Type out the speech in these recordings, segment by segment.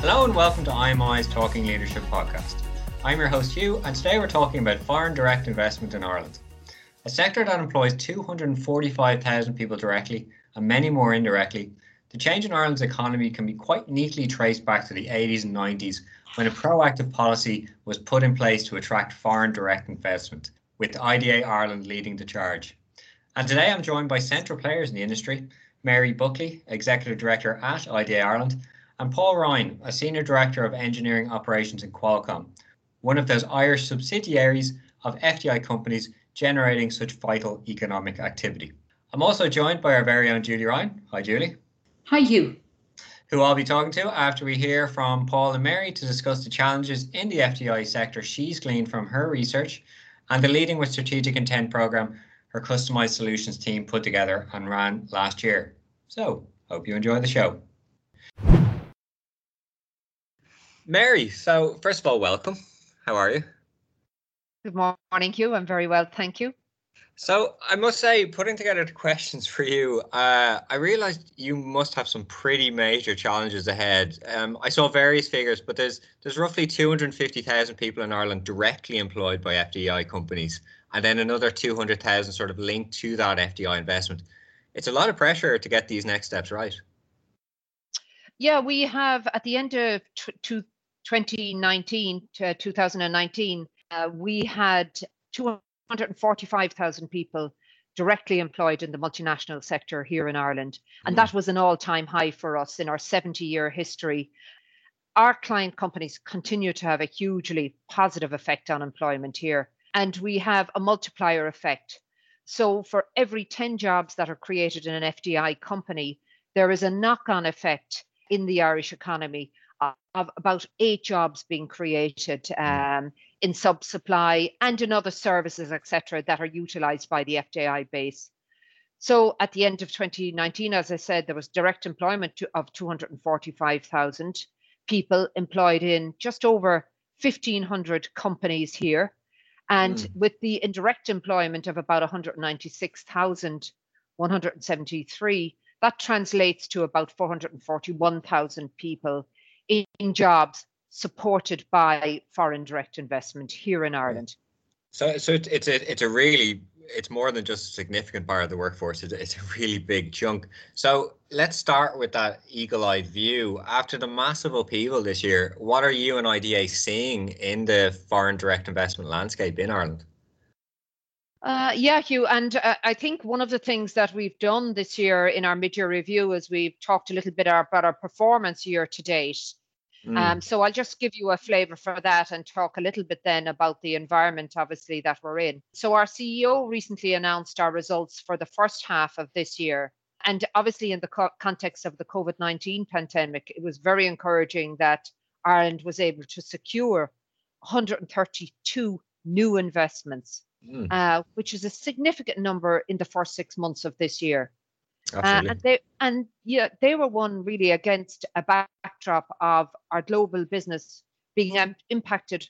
Hello and welcome to IMI's Talking Leadership podcast. I'm your host Hugh, and today we're talking about foreign direct investment in Ireland, a sector that employs 245,000 people directly and many more indirectly. The change in Ireland's economy can be quite neatly traced back to the 80s and 90s when a proactive policy was put in place to attract foreign direct investment, with IDA Ireland leading the charge. And today I'm joined by central players in the industry, Mary Buckley, Executive Director at IDA Ireland, and Paul Ryan, a Senior Director of Engineering Operations in Qualcomm, one of those Irish subsidiaries of FDI companies generating such vital economic activity. I'm also joined by our very own Julie Ryan. Hi, Julie. Hi, Hugh. Who I'll be talking to after we hear from Paul and Mary to discuss the challenges in the FDI sector she's gleaned from her research and the Leading with Strategic Intent program her customized solutions team put together and ran last year. So, hope you enjoy the show. Mary, so first of all, welcome. How are you? Good morning, Hugh. I'm very well, thank you. So I must say, putting together the questions for you, uh, I realised you must have some pretty major challenges ahead. Um, I saw various figures, but there's there's roughly 250,000 people in Ireland directly employed by FDI companies, and then another 200,000 sort of linked to that FDI investment. It's a lot of pressure to get these next steps right. Yeah, we have at the end of t- 2019 to 2019, uh, we had 245,000 people directly employed in the multinational sector here in Ireland. And mm. that was an all time high for us in our 70 year history. Our client companies continue to have a hugely positive effect on employment here. And we have a multiplier effect. So for every 10 jobs that are created in an FDI company, there is a knock on effect in the Irish economy of about eight jobs being created mm. um, in sub supply and in other services, etc., that are utilized by the FDI base. So at the end of 2019, as I said, there was direct employment of 245,000 people employed in just over 1,500 companies here. And mm. with the indirect employment of about 196,173, that translates to about 441,000 people in, jobs supported by foreign direct investment here in Ireland. So, so it's a it's a really it's more than just a significant part of the workforce. It's, it's a really big chunk. So let's start with that eagle-eyed view. After the massive upheaval this year, what are you and IDA seeing in the foreign direct investment landscape in Ireland? Uh, yeah, Hugh, and uh, I think one of the things that we've done this year in our mid-year review is we've talked a little bit about our performance year to date. Mm. Um, so I'll just give you a flavour for that and talk a little bit then about the environment, obviously, that we're in. So our CEO recently announced our results for the first half of this year. And obviously, in the co- context of the COVID 19 pandemic, it was very encouraging that Ireland was able to secure 132 new investments, mm. uh, which is a significant number in the first six months of this year. Uh, and they and yeah, they were one really against a backdrop of our global business being um, impacted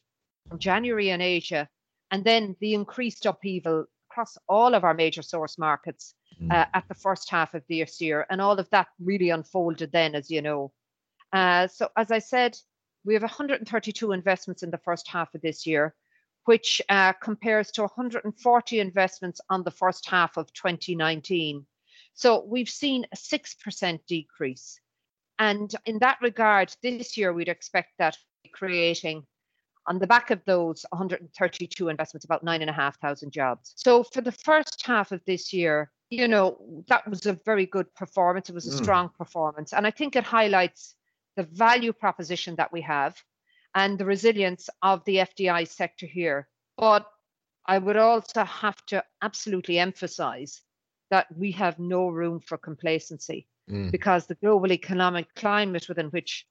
from January in Asia, and then the increased upheaval across all of our major source markets mm. uh, at the first half of this year, and all of that really unfolded then, as you know. Uh, so, as I said, we have 132 investments in the first half of this year, which uh, compares to 140 investments on the first half of 2019. So we've seen a 6% decrease. And in that regard, this year we'd expect that creating on the back of those 132 investments, about nine and a half thousand jobs. So for the first half of this year, you know, that was a very good performance. It was a mm. strong performance. And I think it highlights the value proposition that we have and the resilience of the FDI sector here. But I would also have to absolutely emphasize that we have no room for complacency mm. because the global economic climate within which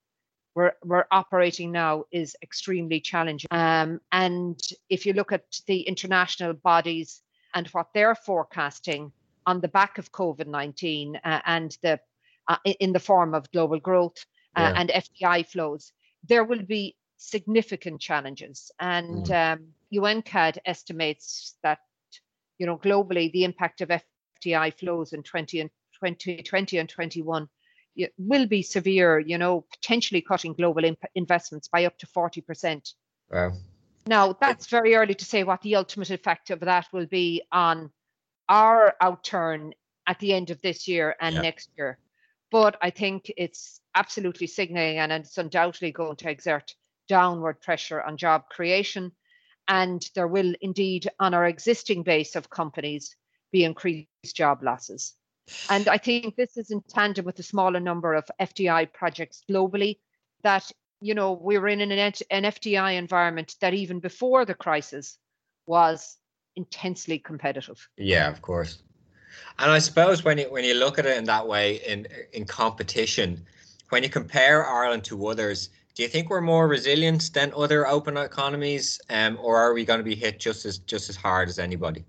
we're, we're operating now is extremely challenging. Um, and if you look at the international bodies and what they're forecasting on the back of COVID 19 uh, and the uh, in the form of global growth uh, yeah. and FDI flows, there will be significant challenges. And mm. um, UNCTAD estimates that you know globally the impact of FDI flows in 20 and 2020 and 21, will be severe, you know, potentially cutting global imp- investments by up to 40%. Wow. Now, that's very early to say what the ultimate effect of that will be on our outturn at the end of this year and yeah. next year. But I think it's absolutely signaling and it's undoubtedly going to exert downward pressure on job creation. And there will indeed, on our existing base of companies, be increased job losses. And I think this is in tandem with the smaller number of FDI projects globally that, you know, we were in an, an FDI environment that even before the crisis was intensely competitive. Yeah, of course. And I suppose when you when you look at it in that way in in competition, when you compare Ireland to others, do you think we're more resilient than other open economies, um, or are we going to be hit just as just as hard as anybody?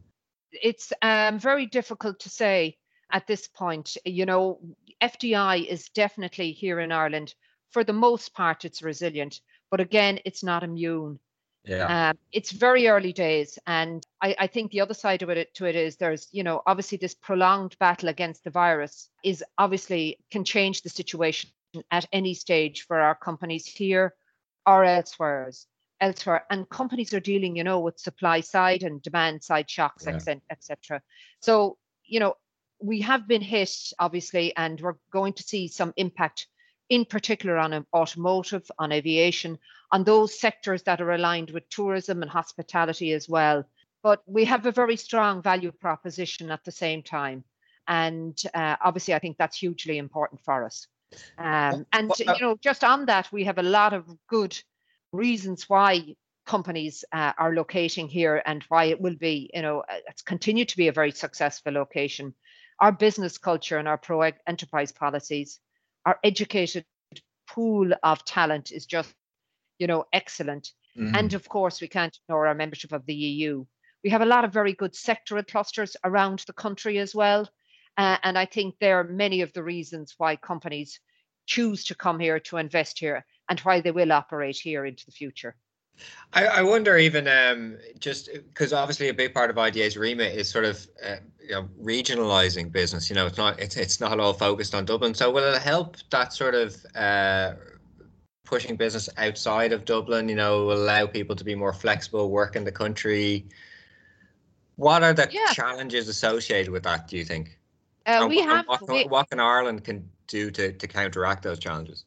It's um, very difficult to say at this point. You know, FDI is definitely here in Ireland. For the most part, it's resilient, but again, it's not immune. Yeah. Um, it's very early days. And I, I, think the other side of it to it is there's, you know, obviously this prolonged battle against the virus is obviously can change the situation at any stage for our companies here or elsewhere elsewhere. And companies are dealing you know with supply side and demand side shocks yeah. etc so you know we have been hit obviously and we're going to see some impact in particular on automotive on aviation on those sectors that are aligned with tourism and hospitality as well. But we have a very strong value proposition at the same time. And uh, obviously i think that's hugely important for us um, and you know, just on that, we have a lot of good reasons why companies uh, are locating here and why it will be, you know, uh, it's continued to be a very successful location. Our business culture and our pro enterprise policies, our educated pool of talent is just, you know, excellent. Mm-hmm. And of course, we can't ignore our membership of the EU. We have a lot of very good sectoral clusters around the country as well. Uh, and I think there are many of the reasons why companies choose to come here to invest here and why they will operate here into the future. I, I wonder even um, just because obviously a big part of IDA's remit is sort of uh, you know regionalizing business. You know, it's not it's it's not all focused on Dublin. So will it help that sort of uh, pushing business outside of Dublin? You know, allow people to be more flexible, work in the country. What are the yeah. challenges associated with that? Do you think? Uh, we have. What, we, what can Ireland can do to, to counteract those challenges?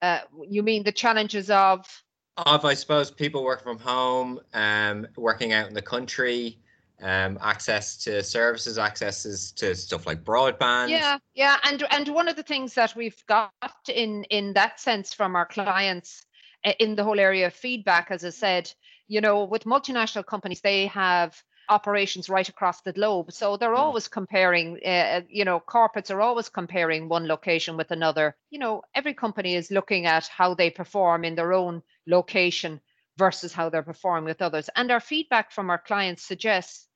Uh, you mean the challenges of? Of, I suppose, people working from home, um, working out in the country, um, access to services, accesses to stuff like broadband. Yeah, yeah, and and one of the things that we've got in in that sense from our clients eh, in the whole area of feedback, as I said, you know, with multinational companies, they have operations right across the globe. So they're mm. always comparing, uh, you know, corporates are always comparing one location with another. You know, every company is looking at how they perform in their own location versus how they're performing with others. And our feedback from our clients suggests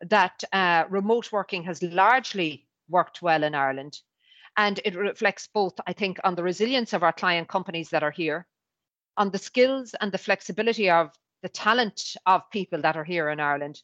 that uh, remote working has largely worked well in Ireland. And it reflects both, I think, on the resilience of our client companies that are here, on the skills and the flexibility of the talent of people that are here in Ireland,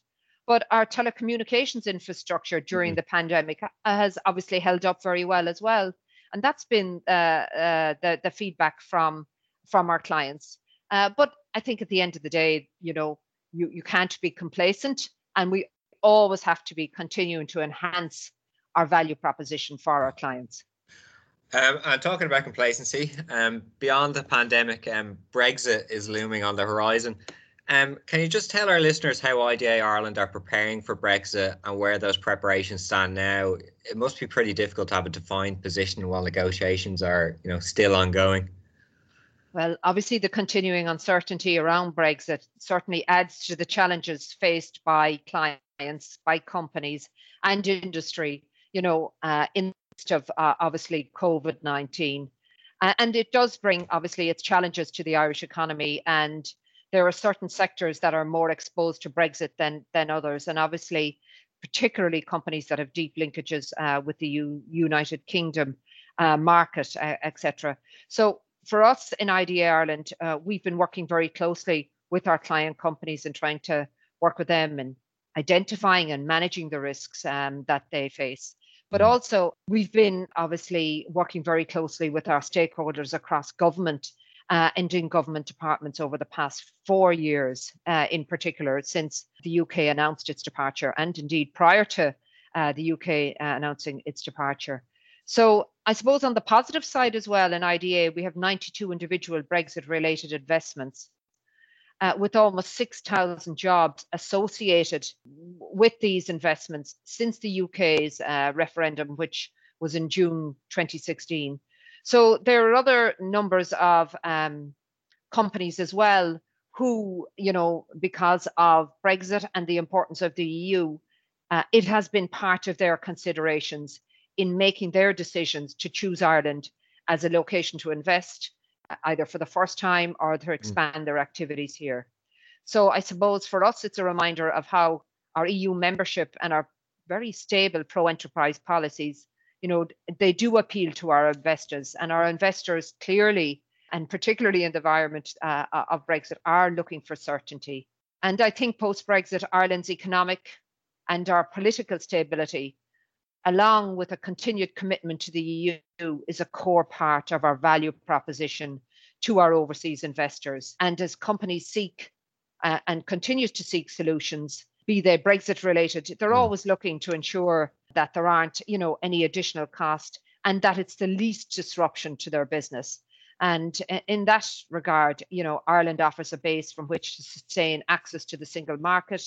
but our telecommunications infrastructure during mm-hmm. the pandemic has obviously held up very well as well. And that's been uh, uh, the, the feedback from, from our clients. Uh, but I think at the end of the day, you know, you, you can't be complacent and we always have to be continuing to enhance our value proposition for our clients. Um, and talking about complacency, um, beyond the pandemic, um, Brexit is looming on the horizon. Um, can you just tell our listeners how IDA Ireland are preparing for Brexit and where those preparations stand now? It must be pretty difficult to have a defined position while negotiations are, you know, still ongoing. Well, obviously, the continuing uncertainty around Brexit certainly adds to the challenges faced by clients, by companies, and industry. You know, uh, in of uh, obviously COVID nineteen, uh, and it does bring obviously its challenges to the Irish economy and there are certain sectors that are more exposed to Brexit than than others, and obviously, particularly companies that have deep linkages uh, with the U- United Kingdom uh, market, uh, etc. So for us in IDA Ireland, uh, we've been working very closely with our client companies and trying to work with them and identifying and managing the risks um, that they face. But also, we've been obviously working very closely with our stakeholders across government uh, and in government departments over the past four years, uh, in particular, since the UK announced its departure, and indeed prior to uh, the UK uh, announcing its departure. So, I suppose on the positive side as well, in IDA, we have 92 individual Brexit related investments. Uh, with almost 6,000 jobs associated with these investments since the UK's uh, referendum, which was in June 2016. So there are other numbers of um, companies as well who, you know, because of Brexit and the importance of the EU, uh, it has been part of their considerations in making their decisions to choose Ireland as a location to invest, either for the first time or to mm. expand their activities here. So I suppose for us, it's a reminder of how our EU membership and our very stable pro enterprise policies you know, they do appeal to our investors, and our investors clearly, and particularly in the environment uh, of Brexit, are looking for certainty. And I think post Brexit, Ireland's economic and our political stability, along with a continued commitment to the EU, is a core part of our value proposition to our overseas investors. And as companies seek uh, and continues to seek solutions, be they Brexit related, they're mm. always looking to ensure that there aren't, you know, any additional cost and that it's the least disruption to their business. And in that regard, you know, Ireland offers a base from which to sustain access to the single market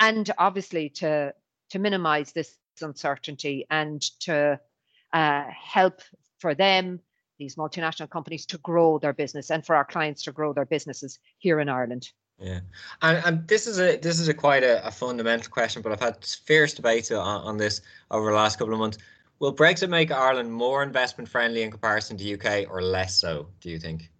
and obviously to, to minimize this uncertainty and to uh, help for them, these multinational companies, to grow their business and for our clients to grow their businesses here in Ireland. Yeah, and and this is a this is a quite a, a fundamental question, but I've had fierce debate on, on this over the last couple of months. Will Brexit make Ireland more investment friendly in comparison to UK or less so? Do you think?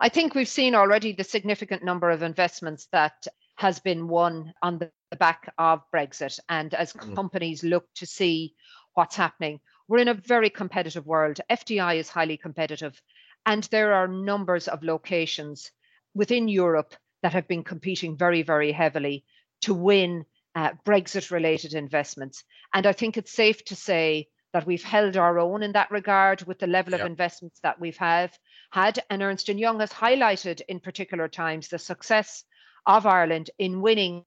I think we've seen already the significant number of investments that has been won on the back of Brexit, and as mm. companies look to see what's happening, we're in a very competitive world. FDI is highly competitive, and there are numbers of locations within Europe that have been competing very, very heavily to win uh, Brexit related investments. And I think it's safe to say that we've held our own in that regard with the level yep. of investments that we've have had. And Ernst & Young has highlighted in particular times the success of Ireland in winning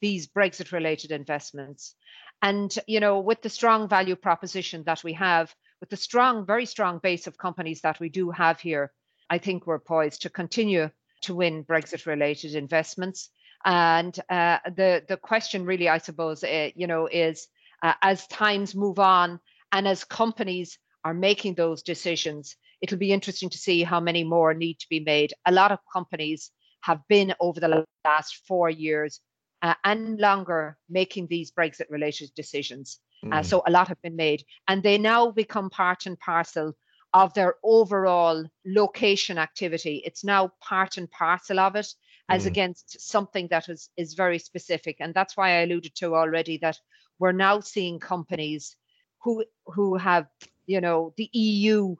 these Brexit related investments. And, you know, with the strong value proposition that we have, with the strong, very strong base of companies that we do have here, I think we're poised to continue to win Brexit related investments. And uh, the the question really, I suppose, uh, you know, is uh, as times move on and as companies are making those decisions, it'll be interesting to see how many more need to be made. A lot of companies have been over the last four years uh, and longer making these Brexit related decisions. Mm. so a lot have been made, and they now become part and parcel of their overall location activity. It's now part and parcel of it, as mm. against something that is, is very specific. And that's why I alluded to already that we're now seeing companies who who have, you know, the EU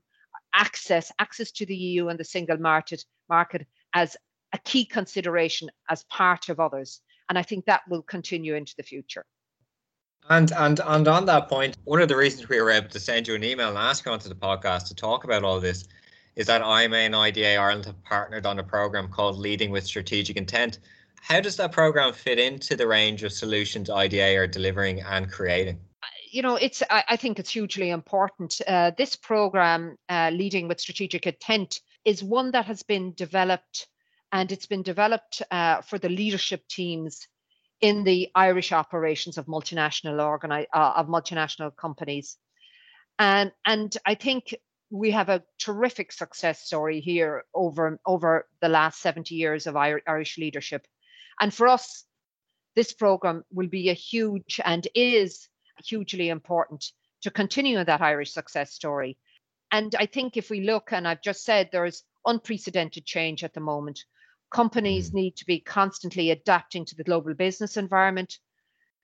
access, access to the EU and the single market market as a key consideration as part of others. And I think that will continue into the future. And and and on that point, one of the reasons we were able to send you an email and ask you onto the podcast to talk about all this is that IMI and IDA Ireland have partnered on a program called Leading with Strategic Intent. How does that program fit into the range of solutions IDA are delivering and creating? you know, it's I, I think it's hugely important. Uh, this program, uh, Leading with Strategic Intent, is one that has been developed, and it's been developed uh, for the leadership teams in the Irish operations of multinational organi- uh, of multinational companies. And, and I think we have a terrific success story here over, over the last 70 years of Irish leadership. And for us, this program will be a huge and is hugely important to continue that Irish success story. And I think if we look, and I've just said there's unprecedented change at the moment, Companies mm. need to be constantly adapting to the global business environment,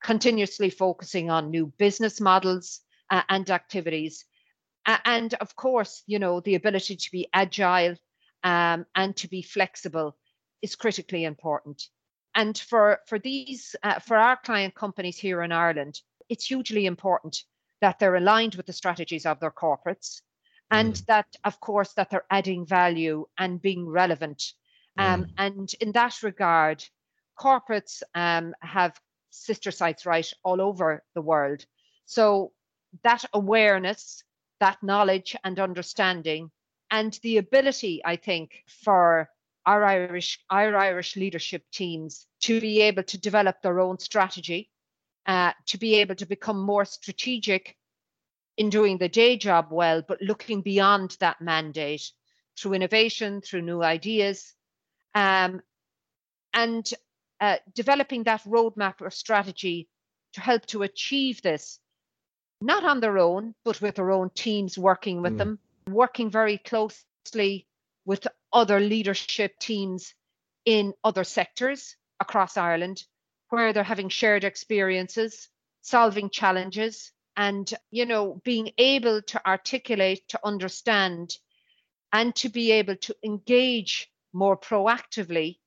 continuously focusing on new business models uh, and activities. Uh, and of course, you know, the ability to be agile um, and to be flexible is critically important. And for, for these, uh, for our client companies here in Ireland, it's hugely important that they're aligned with the strategies of their corporates and mm. that of course that they're adding value and being relevant um, mm. and in that regard corporates um, have sister sites right all over the world so that awareness that knowledge and understanding and the ability i think for our irish our irish leadership teams to be able to develop their own strategy uh, to be able to become more strategic in doing the day job well, but looking beyond that mandate through innovation, through new ideas, um, and uh, developing that roadmap or strategy to help to achieve this, not on their own, but with their own teams working with mm. them, working very closely with other leadership teams in other sectors across Ireland where they're having shared experiences, solving challenges, and you know being able to articulate to understand and to be able to engage more proactively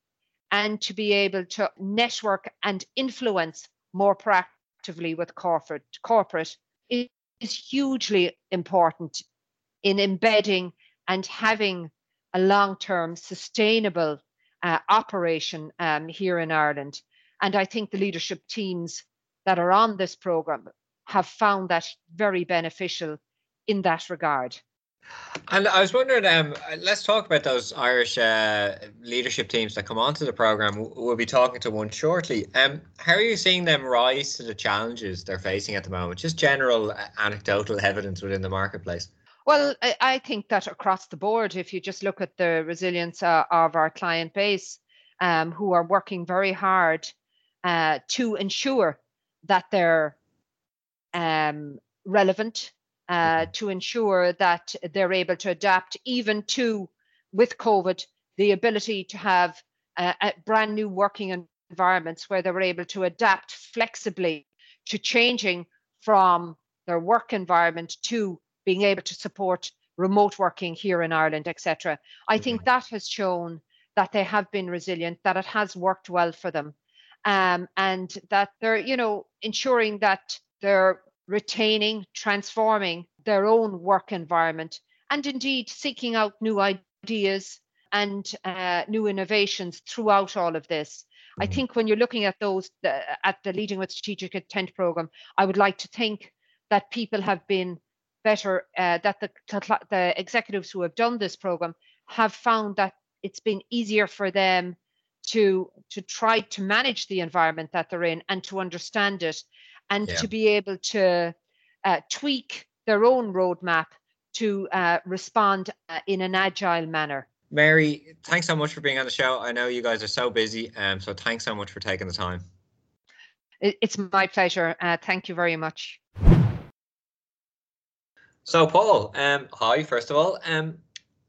and to be able to network and influence more proactively with corporate corporate is hugely important in embedding and having a long-term sustainable uh, operation um, here in Ireland. And I think the leadership teams that are on this program have found that very beneficial in that regard. And I was wondering, um, let's talk about those Irish uh, leadership teams that come onto the program. We'll be talking to one shortly. Um, how are you seeing them rise to the challenges they're facing at the moment? Just general uh, anecdotal evidence within the marketplace. Well, I think that across the board, if you just look at the resilience uh, of our client base, um, who are working very hard uh, to ensure that they're um, relevant uh, to ensure that they're able to adapt even to with COVID the ability to have uh, brand new working environments where they were able to adapt flexibly to changing from their work environment to being able to support remote working here in Ireland, etc. I mm-hmm. think that has shown that they have been resilient, that it has worked well for them, um, and that they're, you know, ensuring that they're retaining, transforming their own work environment, and indeed seeking out new ideas and uh, new innovations throughout all of this. I mm-hmm. think when you're looking at those uh, at the Leading with Strategic Intent program, I would like to think that people have been better, uh, that the, the executives who have done this program have found that it's been easier for them to to try to manage the environment that they're in and to understand it and yeah. to be able to uh, tweak their own roadmap to uh, respond uh, in an agile manner. Mary, thanks so much for being on the show. I know you guys are so busy, um, so thanks so much for taking the time. It's my pleasure. Uh, thank you very much. So, Paul, um, hi, first of all. Um,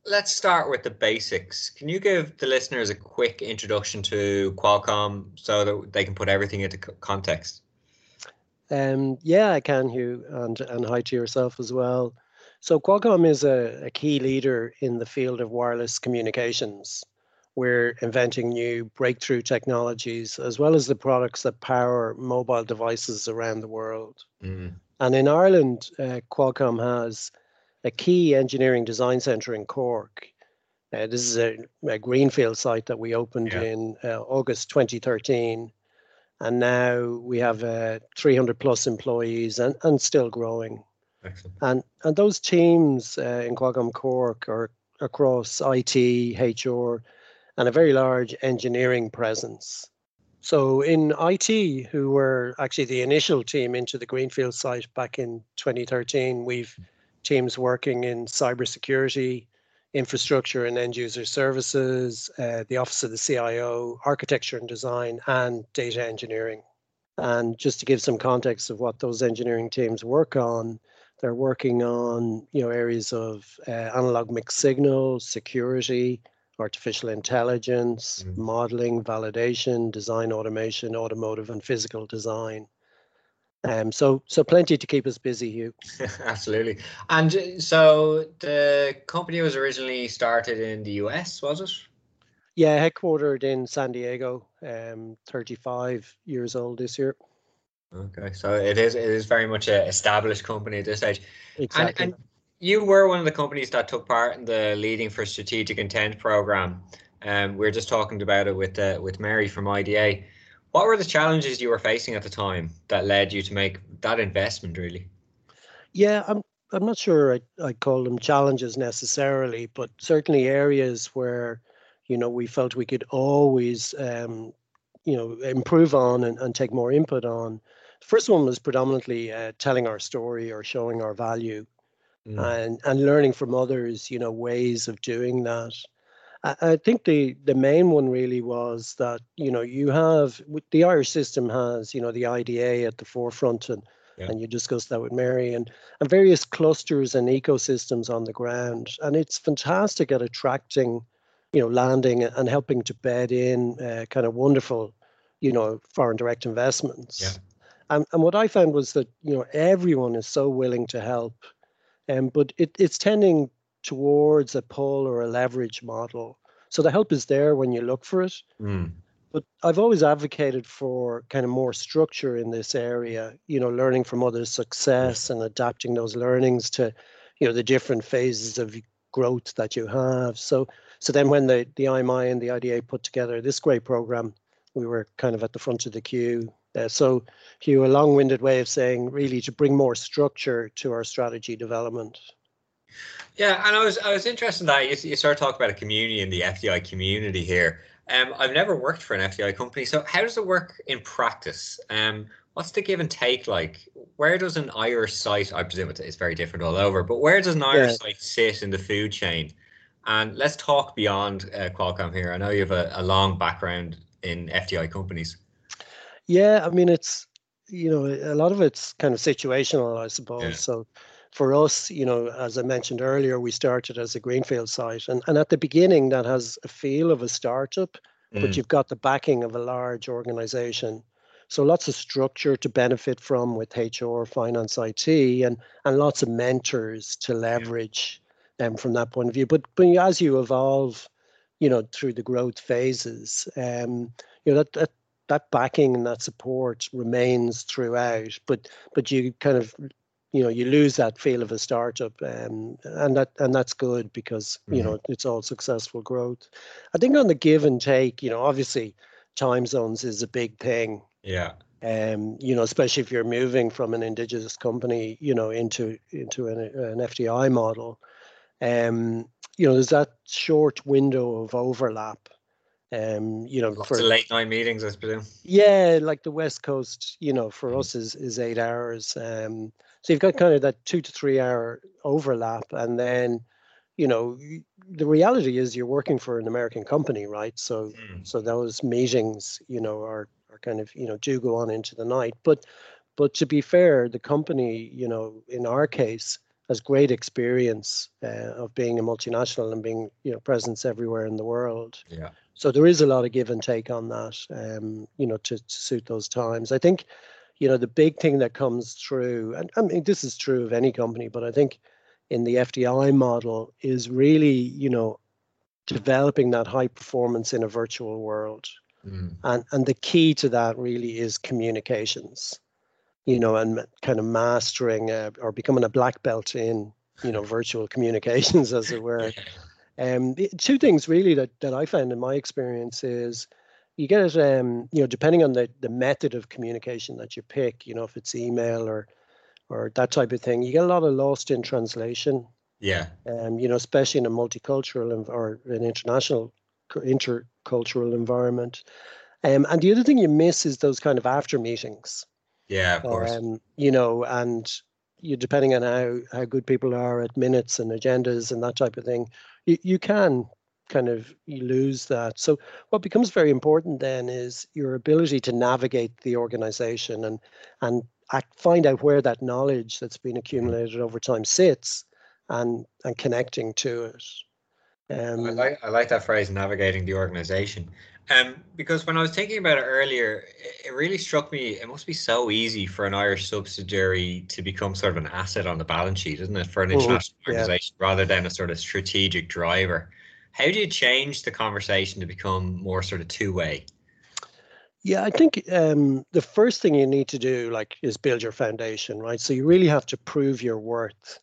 let's start with the basics. Can you give the listeners a quick introduction to Qualcomm so that they can put everything into context? Um, yeah, I can, Hugh, and, and hi to yourself as well. So Qualcomm is a, a key leader in the field of wireless communications. We're inventing new breakthrough technologies as well as the products that power mobile devices around the world. Mm. And in Ireland, uh, Qualcomm has a key engineering design center in Cork. Uh, this is a, a, greenfield site that we opened yeah. in uh, August 2013 and now we have uh, 300 plus employees and, and still growing. Excellent. And and those teams uh, in Qualcomm Cork are across IT, HR, and a very large engineering presence. So in IT, who were actually the initial team into the Greenfield site back in 2013, we've teams working in cybersecurity, infrastructure and end user services, uh, the Office of the CIO, architecture and design, and data engineering. And just to give some context of what those engineering teams work on, they're working on you know areas of uh, analog mixed signal, security, artificial intelligence, mm-hmm. modeling, validation, design automation, automotive and physical design. Um, so so plenty to keep us busy, Hugh. Absolutely. And uh, so the company was originally started in the US, was it? Yeah, headquartered in San Diego. Um, 35 years old this year. Okay, so it is it is very much an established company at this stage. Exactly. And, and you were one of the companies that took part in the Leading for Strategic Intent program. Um, we are just talking about it with uh, with Mary from IDA. What were the challenges you were facing at the time that led you to make that investment? Really? Yeah, I'm I'm not sure I I call them challenges necessarily, but certainly areas where you know we felt we could always um, you know improve on and, and take more input on. The first one was predominantly uh, telling our story or showing our value, mm. and and learning from others. You know ways of doing that. I, I think the the main one really was that you know you have the Irish system has you know the IDA at the forefront and. Yeah. and you discussed that with Mary and, and various clusters and ecosystems on the ground. And it's fantastic at attracting you know, landing and helping to bed in uh, kind of wonderful, you know, foreign direct investments. Yeah. And, and what I found was that, you know, everyone is so willing to help, um, but it, it's tending towards a pull or a leverage model. So the help is there when you look for it. Mm. But I've always advocated for kind of more structure in this area, you know, learning from others' success and adapting those learnings to, you know, the different phases of growth that you have. So so then when the, the IMI and the IDA put together this great program, we were kind of at the front of the queue. Uh, so Hugh, a long-winded way of saying really to bring more structure to our strategy development. Yeah, and I was I was interested in that you, you started talking about a community in the FDI community here. Um, I've never worked for an FDI company, so how does it work in practice? Um, what's the give and take like? Where does an Irish site? I presume it's very different all over, but where does an Irish yeah. site sit in the food chain? And let's talk beyond uh, Qualcomm here. I know you have a, a long background in FDI companies. Yeah, I mean, it's, you know, a lot of it's kind of situational, I suppose. Yeah. So for us, you know, as I mentioned earlier, we started as a greenfield site. And, and at the beginning, that has a feel of a startup, mm. but you've got the backing of a large organization. So lots of structure to benefit from with HR, finance, IT, and, and lots of mentors to leverage um, from that point of view. But, but as you evolve, you know, through the growth phases, um, you know, that, that that backing and that support remains throughout. But but you kind of you know you lose that feel of a startup um, and that and that's good because you mm-hmm. know it's all successful growth i think on the give and take you know obviously time zones is a big thing yeah um, you know, especially if you're moving from an indigenous company, you know, into into an, an FDI model, um, you know, there's that short window of overlap. Um, you know, Lots for late night meetings, I presume. Yeah, like the West Coast, you know, for mm. us is is eight hours. Um, so you've got kind of that two to three hour overlap, and then, you know, the reality is you're working for an American company, right? So mm. so those meetings, you know, are are kind of you know do go on into the night, but but to be fair, the company, you know, in our case, has great experience uh, of being a multinational and being you know presence everywhere in the world. Yeah. So there is a lot of give and take on that, um, you know, to, to suit those times. I think, you know, the big thing that comes through, and I mean this is true of any company, but I think in the FDI model is really, you know, developing that high performance in a virtual world. Mm. And and the key to that really is communications you know, and kind of mastering uh, or becoming a black belt in, you know, virtual communications, as it were. Um, two things really that, that I found in my experience is you get, it, um, you know, depending on the, the method of communication that you pick, you know, if it's email or or that type of thing, you get a lot of lost in translation. Yeah. Um, you know, especially in a multicultural or an international intercultural environment. Um, and the other thing you miss is those kind of after meetings. Yeah, of course. Um, you know, and you depending on how how good people are at minutes and agendas and that type of thing, you, you can kind of you lose that. So what becomes very important then is your ability to navigate the organization and and find out where that knowledge that's been mm-hmm. accumulated over time sits and and connecting to it. Um, I like I like that phrase, navigating the organization. Um, because when I was thinking about it earlier, it really struck me it must be so easy for an Irish subsidiary to become sort of an asset on the balance sheet, isn't it, for an international yeah. organization rather than a sort of strategic driver? How do you change the conversation to become more sort of two way? Yeah, I think um, the first thing you need to do, like, is build your foundation, right? So you really have to prove your worth,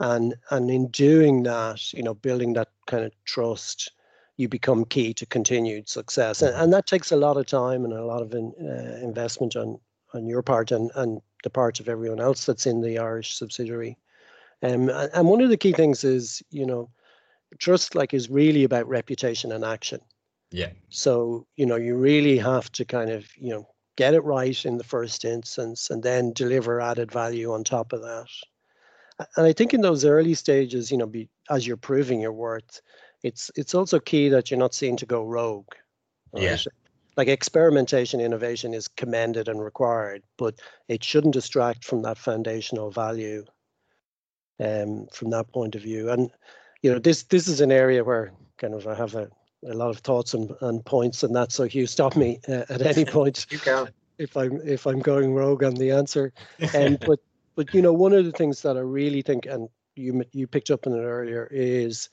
and and in doing that, you know, building that kind of trust, you become key to continued success, and, and that takes a lot of time and a lot of in, uh, investment on on your part and and the part of everyone else that's in the Irish subsidiary. Um, and one of the key things is, you know, trust like is really about reputation and action. Yeah. So, you know, you really have to kind of, you know, get it right in the first instance and then deliver added value on top of that. And I think in those early stages, you know, be, as you're proving your worth, it's it's also key that you're not seen to go rogue. Right? Yeah. Like experimentation, innovation is commended and required, but it shouldn't distract from that foundational value um, from that point of view. And you know, this this is an area where kind of I have a, a lot of thoughts and, and points and that. So Hugh, stop me uh, at any point if I'm if I'm going rogue on the answer. And um, but but you know, one of the things that I really think, and you you picked up on it earlier, is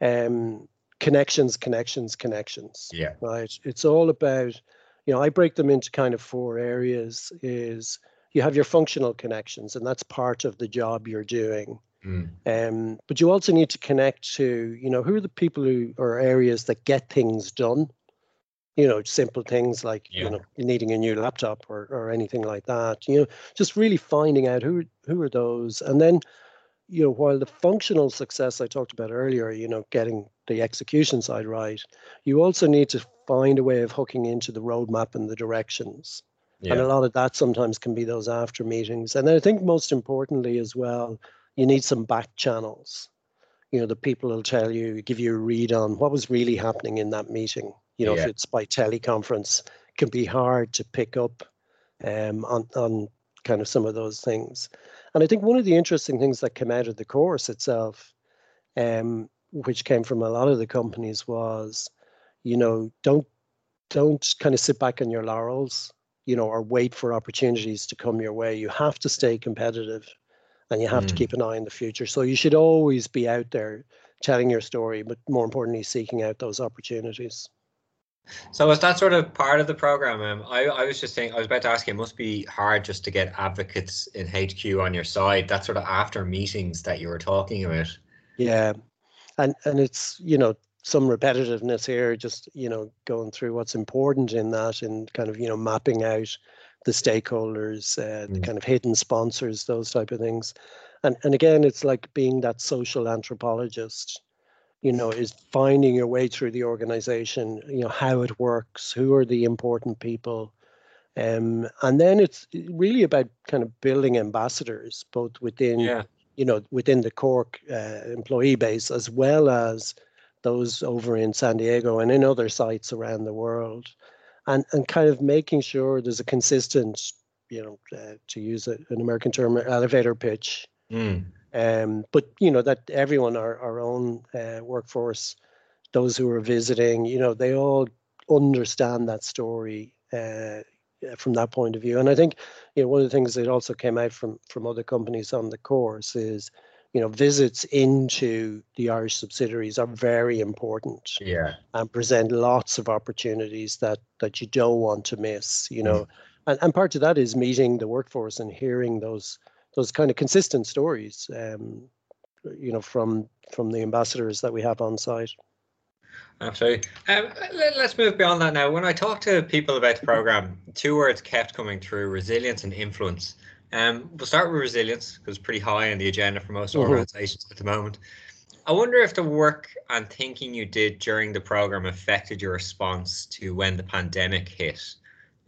um, connections, connections, connections. Yeah. Right. It's all about, you know, I break them into kind of four areas. Is you have your functional connections, and that's part of the job you're doing. Mm. Um, but you also need to connect to, you know, who are the people who or areas that get things done. You know, simple things like yeah. you know needing a new laptop or or anything like that. You know, just really finding out who who are those, and then you know, while the functional success I talked about earlier, you know, getting the execution side right, you also need to find a way of hooking into the roadmap and the directions. Yeah. And a lot of that sometimes can be those after meetings. And I think most importantly as well, you need some back channels. You know, the people will tell you, give you a read on what was really happening in that meeting. You know, yeah. if it's by teleconference, it can be hard to pick up um, on, on kind of some of those things. And I think one of the interesting things that came out of the course itself, um, which came from a lot of the companies, was, you know, don't don't kind of sit back on your laurels, you know, or wait for opportunities to come your way. You have to stay competitive, and you have mm. to keep an eye on the future. So you should always be out there telling your story, but more importantly, seeking out those opportunities. So was that sort of part of the program? Um, I, I was just saying, I was about to ask you, it must be hard just to get advocates in HQ on your side. That sort of after meetings that you were talking about. Yeah, and and it's you know some repetitiveness here, just you know going through what's important in that, and kind of you know mapping out the stakeholders, uh, mm. the kind of hidden sponsors, those type of things. And and again, it's like being that social anthropologist you know, is finding your way through the organization, you know, how it works, who are the important people. Um, and then it's really about kind of building ambassadors, both within, yeah. you know, within the Cork uh, employee base, as well as those over in San Diego and in other sites around the world. And, and kind of making sure there's a consistent, you know, uh, to use a, an American term, elevator pitch. Mm. Um, but you know that everyone, our our own uh, workforce, those who are visiting, you know, they all understand that story uh, from that point of view. And I think you know one of the things that also came out from from other companies on the course is you know visits into the Irish subsidiaries are very important. Yeah, and present lots of opportunities that that you don't want to miss. You know, mm. and and part of that is meeting the workforce and hearing those those kind of consistent stories, um, you know, from from the ambassadors that we have on site. Absolutely. Um, let, us move beyond that now. When I talk to people about the program, two words kept coming through: resilience and influence. Um, we'll start with resilience because it's pretty high on the agenda for most mm-hmm. organizations at the moment. I wonder if the work and thinking you did during the program affected your response to when the pandemic hit.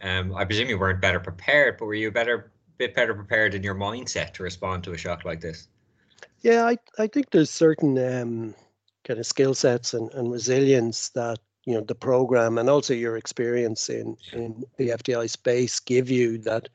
Um, I presume you weren't better prepared, but were you better bit better prepared in your mindset to respond to a shock like this? Yeah, I, I think there's certain um, kind of skill sets and, and resilience that you know the program and also your experience in in the FDI space give you that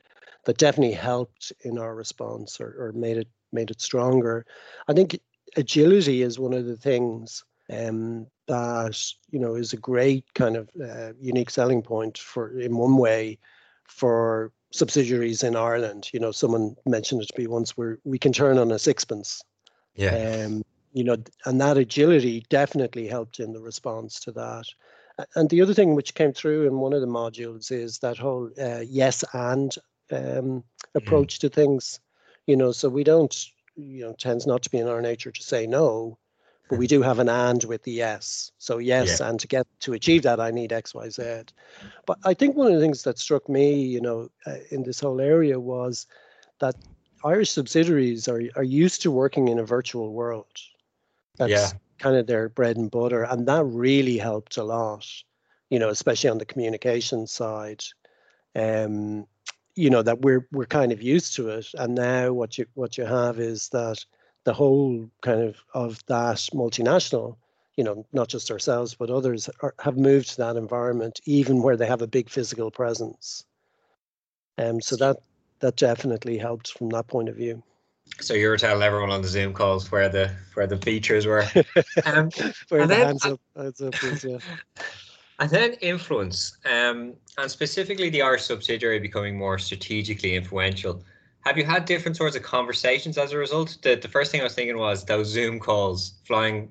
that definitely helped in our response or, or made it made it stronger. I think agility is one of the things um, that you know is a great kind of uh, unique selling point for in one way for subsidiaries in Ireland. You know, someone mentioned it to me once where we can turn on a sixpence. Yeah. Um, you know, and that agility definitely helped in the response to that. And the other thing which came through in one of the modules is that whole uh, yes and um, mm-hmm. approach mm. to things. You know, so we don't, you know, tends not to be in our nature to say no, but we do have an and with the yes. So yes, yeah. and to get to achieve that, I need X, Y, Z. But I think one of the things that struck me, you know, uh, in this whole area was that Irish subsidiaries are are used to working in a virtual world. That's yeah. kind of their bread and butter, and that really helped a lot. You know, especially on the communication side. Um, you know that we're we're kind of used to it, and now what you what you have is that the whole kind of of that multinational you know not just ourselves but others are, have moved to that environment even where they have a big physical presence. And um, so that that definitely helped from that point of view. So you were telling everyone on the zoom calls where the where the features were. Um, where the then, hands up, hands up is, yeah. And then influence um, and specifically the irish subsidiary becoming more strategically influential have you had different sorts of conversations as a result? The, the first thing I was thinking was those Zoom calls flying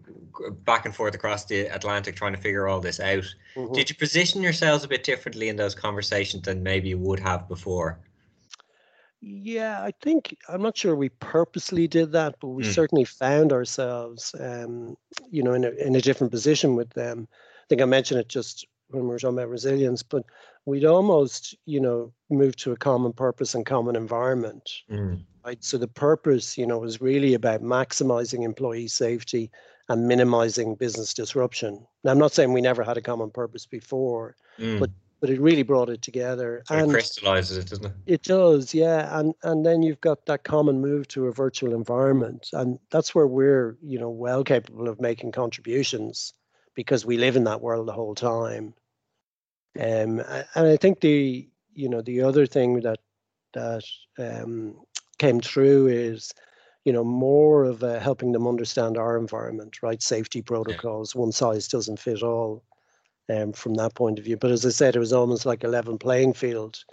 back and forth across the Atlantic trying to figure all this out. Mm-hmm. Did you position yourselves a bit differently in those conversations than maybe you would have before? Yeah, I think I'm not sure we purposely did that, but we mm. certainly found ourselves, um, you know, in a in a different position with them. I think I mentioned it just when we were talking about resilience, but we'd almost, you know, move to a common purpose and common environment. Mm. Right. So the purpose, you know, was really about maximizing employee safety and minimizing business disruption. Now, I'm not saying we never had a common purpose before, mm. but but it really brought it together. So and it crystallizes it, doesn't it? It does, yeah. And and then you've got that common move to a virtual environment, and that's where we're, you know, well capable of making contributions because we live in that world the whole time. Um, and I think the you know the other thing that that um, came through is you know more of uh, helping them understand our environment, right? Safety protocols. Yeah. One size doesn't fit all. Um, from that point of view, but as I said, it was almost like a level playing field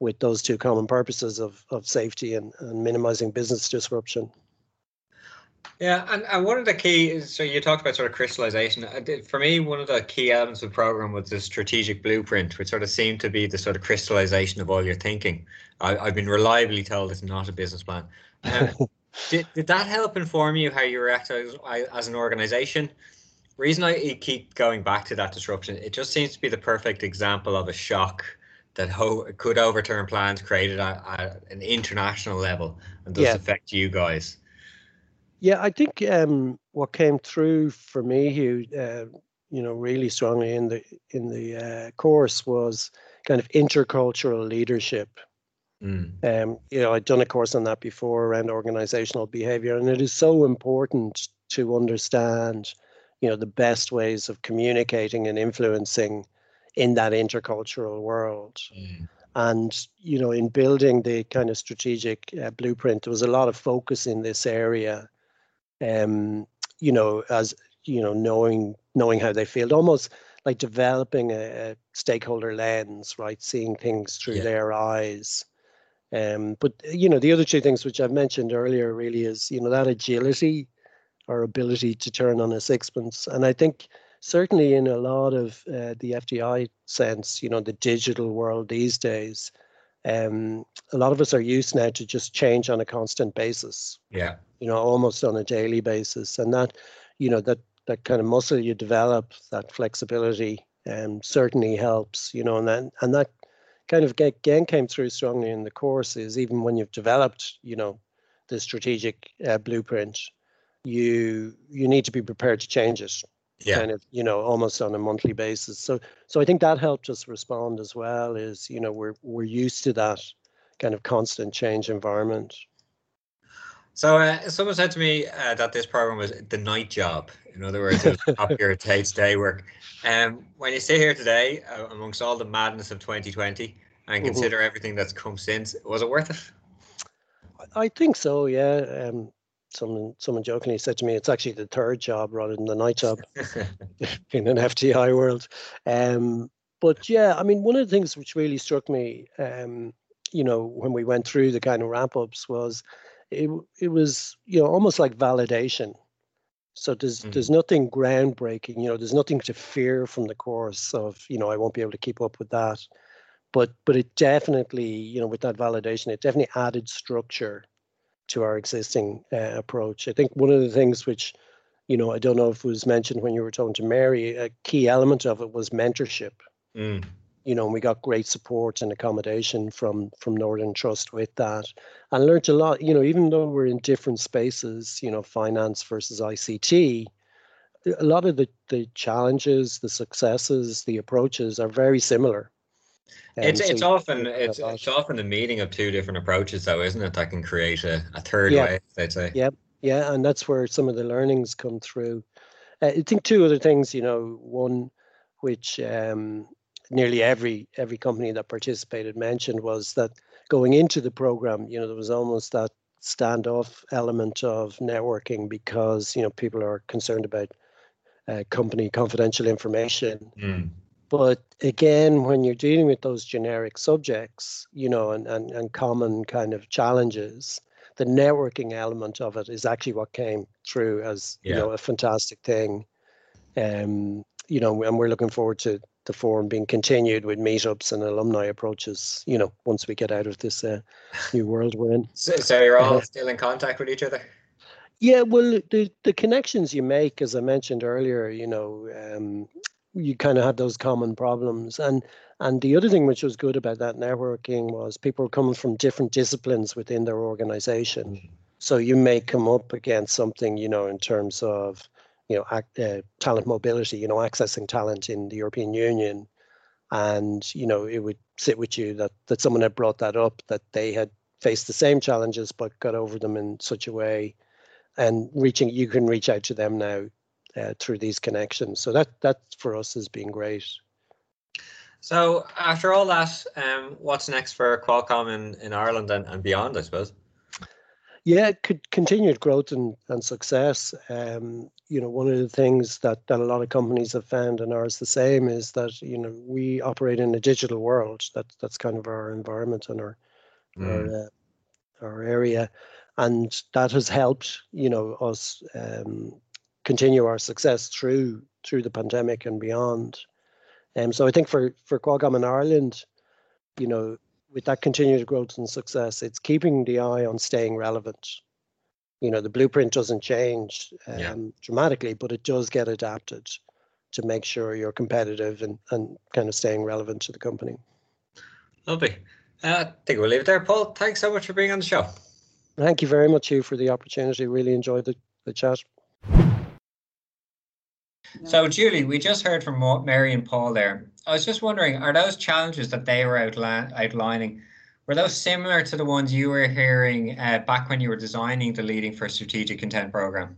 with those two common purposes of of safety and, and minimizing business disruption. Yeah, and, and one of the key, so you talked about sort of crystallization. For me, one of the key elements of the program was the strategic blueprint, which sort of seemed to be the sort of crystallization of all your thinking. I, have been reliably told it's not a business plan. Um, did, did that help inform you how you react as, as an organization? Reason I keep going back to that disruption, it just seems to be the perfect example of a shock that ho- could overturn plans created at, at an international level and does yeah. affect you guys. Yeah, I think um, what came through for me, Hugh, uh, you know, really strongly in the in the uh, course was kind of intercultural leadership. Mm. Um, you know, I'd done a course on that before around organizational behavior, and it is so important to understand, you know, the best ways of communicating and influencing in that intercultural world. Mm. And you know, in building the kind of strategic uh, blueprint, there was a lot of focus in this area um, you know, as you know, knowing knowing how they feel, almost like developing a, a stakeholder lens, right? Seeing things through yeah. their eyes. Um, but you know, the other two things which I've mentioned earlier really is you know that agility, our ability to turn on a sixpence, and I think certainly in a lot of uh, the FDI sense, you know, the digital world these days, um, a lot of us are used now to just change on a constant basis. Yeah. You know, almost on a daily basis, and that, you know, that that kind of muscle you develop, that flexibility, um, certainly helps. You know, and that and that kind of again came through strongly in the course. Is even when you've developed, you know, the strategic uh, blueprint, you you need to be prepared to change it yeah. kind of you know almost on a monthly basis so so i think that helped us respond as well is you know we're we're used to that kind of constant change environment so uh, someone said to me uh, that this program was the night job in other words it was up your day work um when you sit here today uh, amongst all the madness of 2020 and mm-hmm. consider mm-hmm. everything that's come since was it worth it I think so, yeah. Um, someone someone jokingly said to me, it's actually the third job rather than the night job in an FDI world. Um, but yeah, I mean, one of the things which really struck me, um, you know, when we went through the kind of ramp ups was it it was you know almost like validation. So there's mm. there's nothing groundbreaking, you know, there's nothing to fear from the course of, you know, I won't be able to keep up with that. But but it definitely, you know, with that validation, it definitely added structure to our existing uh, approach. I think one of the things which, you know, I don't know if it was mentioned when you were talking to Mary, a key element of it was mentorship. Mm you know, and we got great support and accommodation from from Northern Trust with that, and learned a lot. You know, even though we're in different spaces, you know, finance versus ICT, a lot of the the challenges, the successes, the approaches are very similar. Um, it's so it's often it's it's often the meeting of two different approaches, though, isn't it? That can create a, a third yeah. way. They'd say. Yeah, yeah, and that's where some of the learnings come through. Uh, I think two other things. You know, one which um, nearly every every company that participated mentioned was that going into the program, you know, there was almost that standoff element of networking because you know people are concerned about uh, company confidential information. Mm. But again, when you're dealing with those generic subjects, you know, and, and, and common kind of challenges, the networking element of it is actually what came through as yeah. you know a fantastic thing. Um, you know, and we're looking forward to the forum being continued with meetups and alumni approaches, you know, once we get out of this uh, new world we're in. So, so you're all uh, still in contact with each other? Yeah, well, the, the connections you make, as I mentioned earlier, you know, um, you kind of had those common problems. And and the other thing which was good about that networking was people were coming from different disciplines within their organization. Mm. So you may come up against something, you know, in terms of you know, uh, talent mobility, you know, accessing talent in the European Union. And, you know, it would sit with you that, that someone had brought that up, that they had faced the same challenges, but got over them in such a way. And reaching, you can reach out to them now uh, through these connections. So that, that for us has been great. So after all that, um, what's next for Qualcomm in, in Ireland and, and beyond, I suppose? Yeah, could continued growth and, and success. Um, you know, one of the things that, that a lot of companies have found, and ours the same, is that you know we operate in a digital world. That that's kind of our environment and our mm. our, uh, our area, and that has helped you know us um, continue our success through through the pandemic and beyond. Um, so I think for for Qualcomm in Ireland, you know, with that continued growth and success, it's keeping the eye on staying relevant. You know, the blueprint doesn't change um, yeah. dramatically, but it does get adapted to make sure you're competitive and, and kind of staying relevant to the company. Lovely. Uh, I think we'll leave it there. Paul, thanks so much for being on the show. Thank you very much, Hugh, for the opportunity. Really enjoyed the, the chat. So, Julie, we just heard from Mary and Paul there. I was just wondering, are those challenges that they were outlining, were those similar to the ones you were hearing uh, back when you were designing the Leading for Strategic Intent program?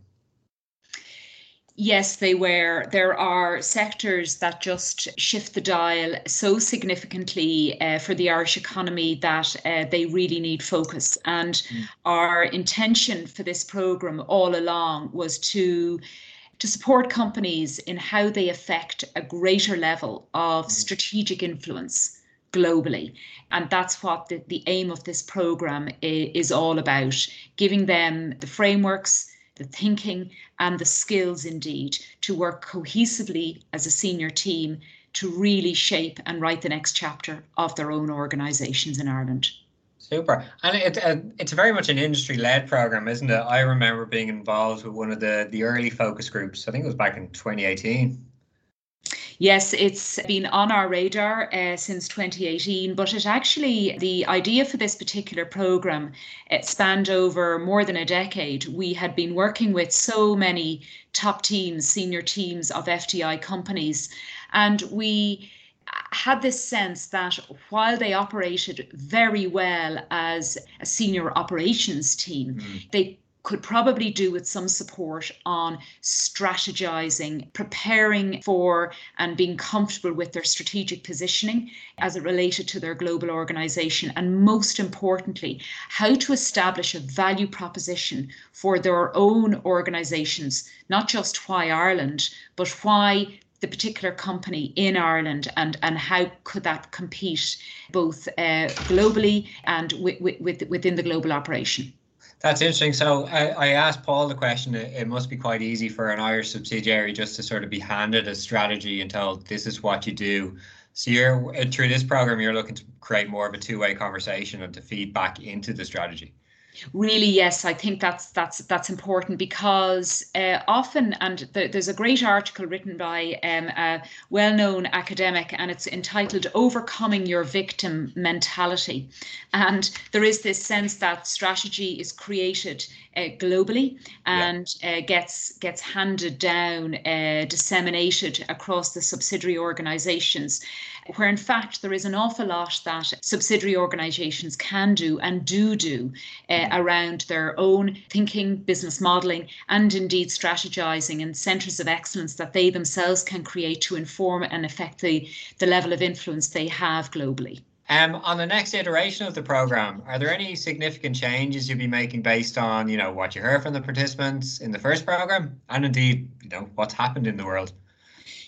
Yes, they were. There are sectors that just shift the dial so significantly uh, for the Irish economy that uh, they really need focus. And mm. our intention for this programme all along was to to support companies in how they affect a greater level of mm. strategic influence globally. And that's what the, the aim of this program is, is all about giving them the frameworks, the thinking, and the skills indeed to work cohesively as a senior team to really shape and write the next chapter of their own organisations in Ireland. Super, and it, uh, it's very much an industry-led program, isn't it? I remember being involved with one of the the early focus groups. I think it was back in 2018. Yes, it's been on our radar uh, since 2018, but it actually, the idea for this particular program it spanned over more than a decade. We had been working with so many top teams, senior teams of FDI companies, and we had this sense that while they operated very well as a senior operations team, mm. they could probably do with some support on strategizing, preparing for, and being comfortable with their strategic positioning as it related to their global organization. And most importantly, how to establish a value proposition for their own organizations, not just why Ireland, but why the particular company in Ireland and, and how could that compete both uh, globally and with, with, within the global operation? That's interesting. So I, I asked Paul the question. It, it, must be quite easy for an Irish subsidiary just to sort of be handed a strategy and told this is what you do. So you're through this program, you're looking to create more of a two-way conversation and to feed back into the strategy really yes i think that's that's that's important because uh, often and th- there's a great article written by um, a well-known academic and it's entitled overcoming your victim mentality. And there is this sense that strategy is created uh, globally and yeah. uh, gets gets handed down uh, disseminated across the subsidiary organizations where in fact there is an awful lot that subsidiary organisations can do and do do uh, mm-hmm. around their own thinking, business modelling, and indeed strategising and centres of excellence that they themselves can create to inform and affect the, the level of influence they have globally. Um, on the next iteration of the program, are there any significant changes you'll be making based on, you know, what you heard from the participants in the first program, and indeed, you know, what's happened in the world?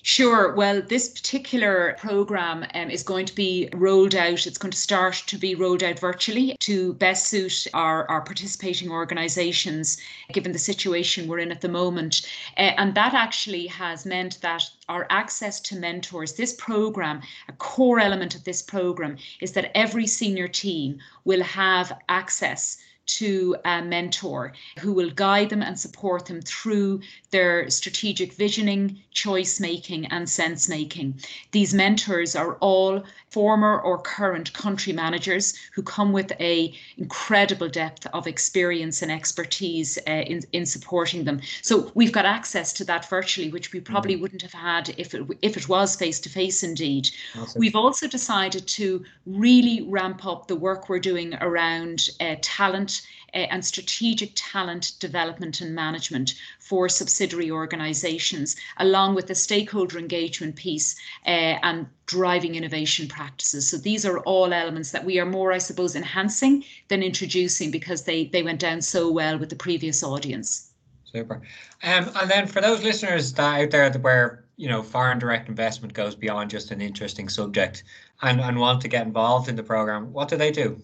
Sure. Well, this particular program um, is going to be rolled out. It's going to start to be rolled out virtually to best suit our, our participating organisations, given the situation we're in at the moment. Uh, and that actually has meant that our access to mentors, this program, a core element of this program is that every senior team will have access to a mentor who will guide them and support them through their strategic visioning, choice making, and sense making. These mentors are all former or current country managers who come with a incredible depth of experience and expertise uh, in, in supporting them. So we've got access to that virtually, which we probably mm-hmm. wouldn't have had if it, if it was face to face indeed. Awesome. We've also decided to really ramp up the work we're doing around uh, talent and strategic talent development and management for subsidiary organisations, along with the stakeholder engagement piece uh, and driving innovation practices. So these are all elements that we are more, I suppose, enhancing than introducing because they, they went down so well with the previous audience. Super. Um, and then for those listeners that out there that where you know foreign direct investment goes beyond just an interesting subject and, and want to get involved in the program, what do they do?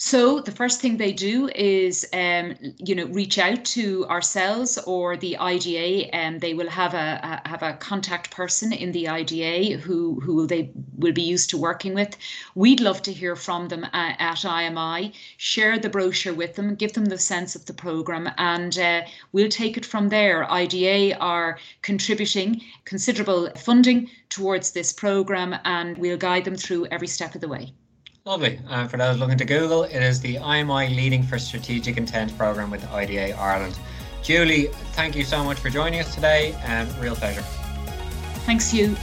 So the first thing they do is, um, you know, reach out to ourselves or the IDA, and um, they will have a, a, have a contact person in the IDA who who they will be used to working with. We'd love to hear from them at, at IMI. Share the brochure with them, give them the sense of the program, and uh, we'll take it from there. IDA are contributing considerable funding towards this program, and we'll guide them through every step of the way. Lovely. For those looking to Google, it is the IMI Leading for Strategic Intent program with IDA Ireland. Julie, thank Hugh so much for joining us today. and real pleasure. Thanks, you.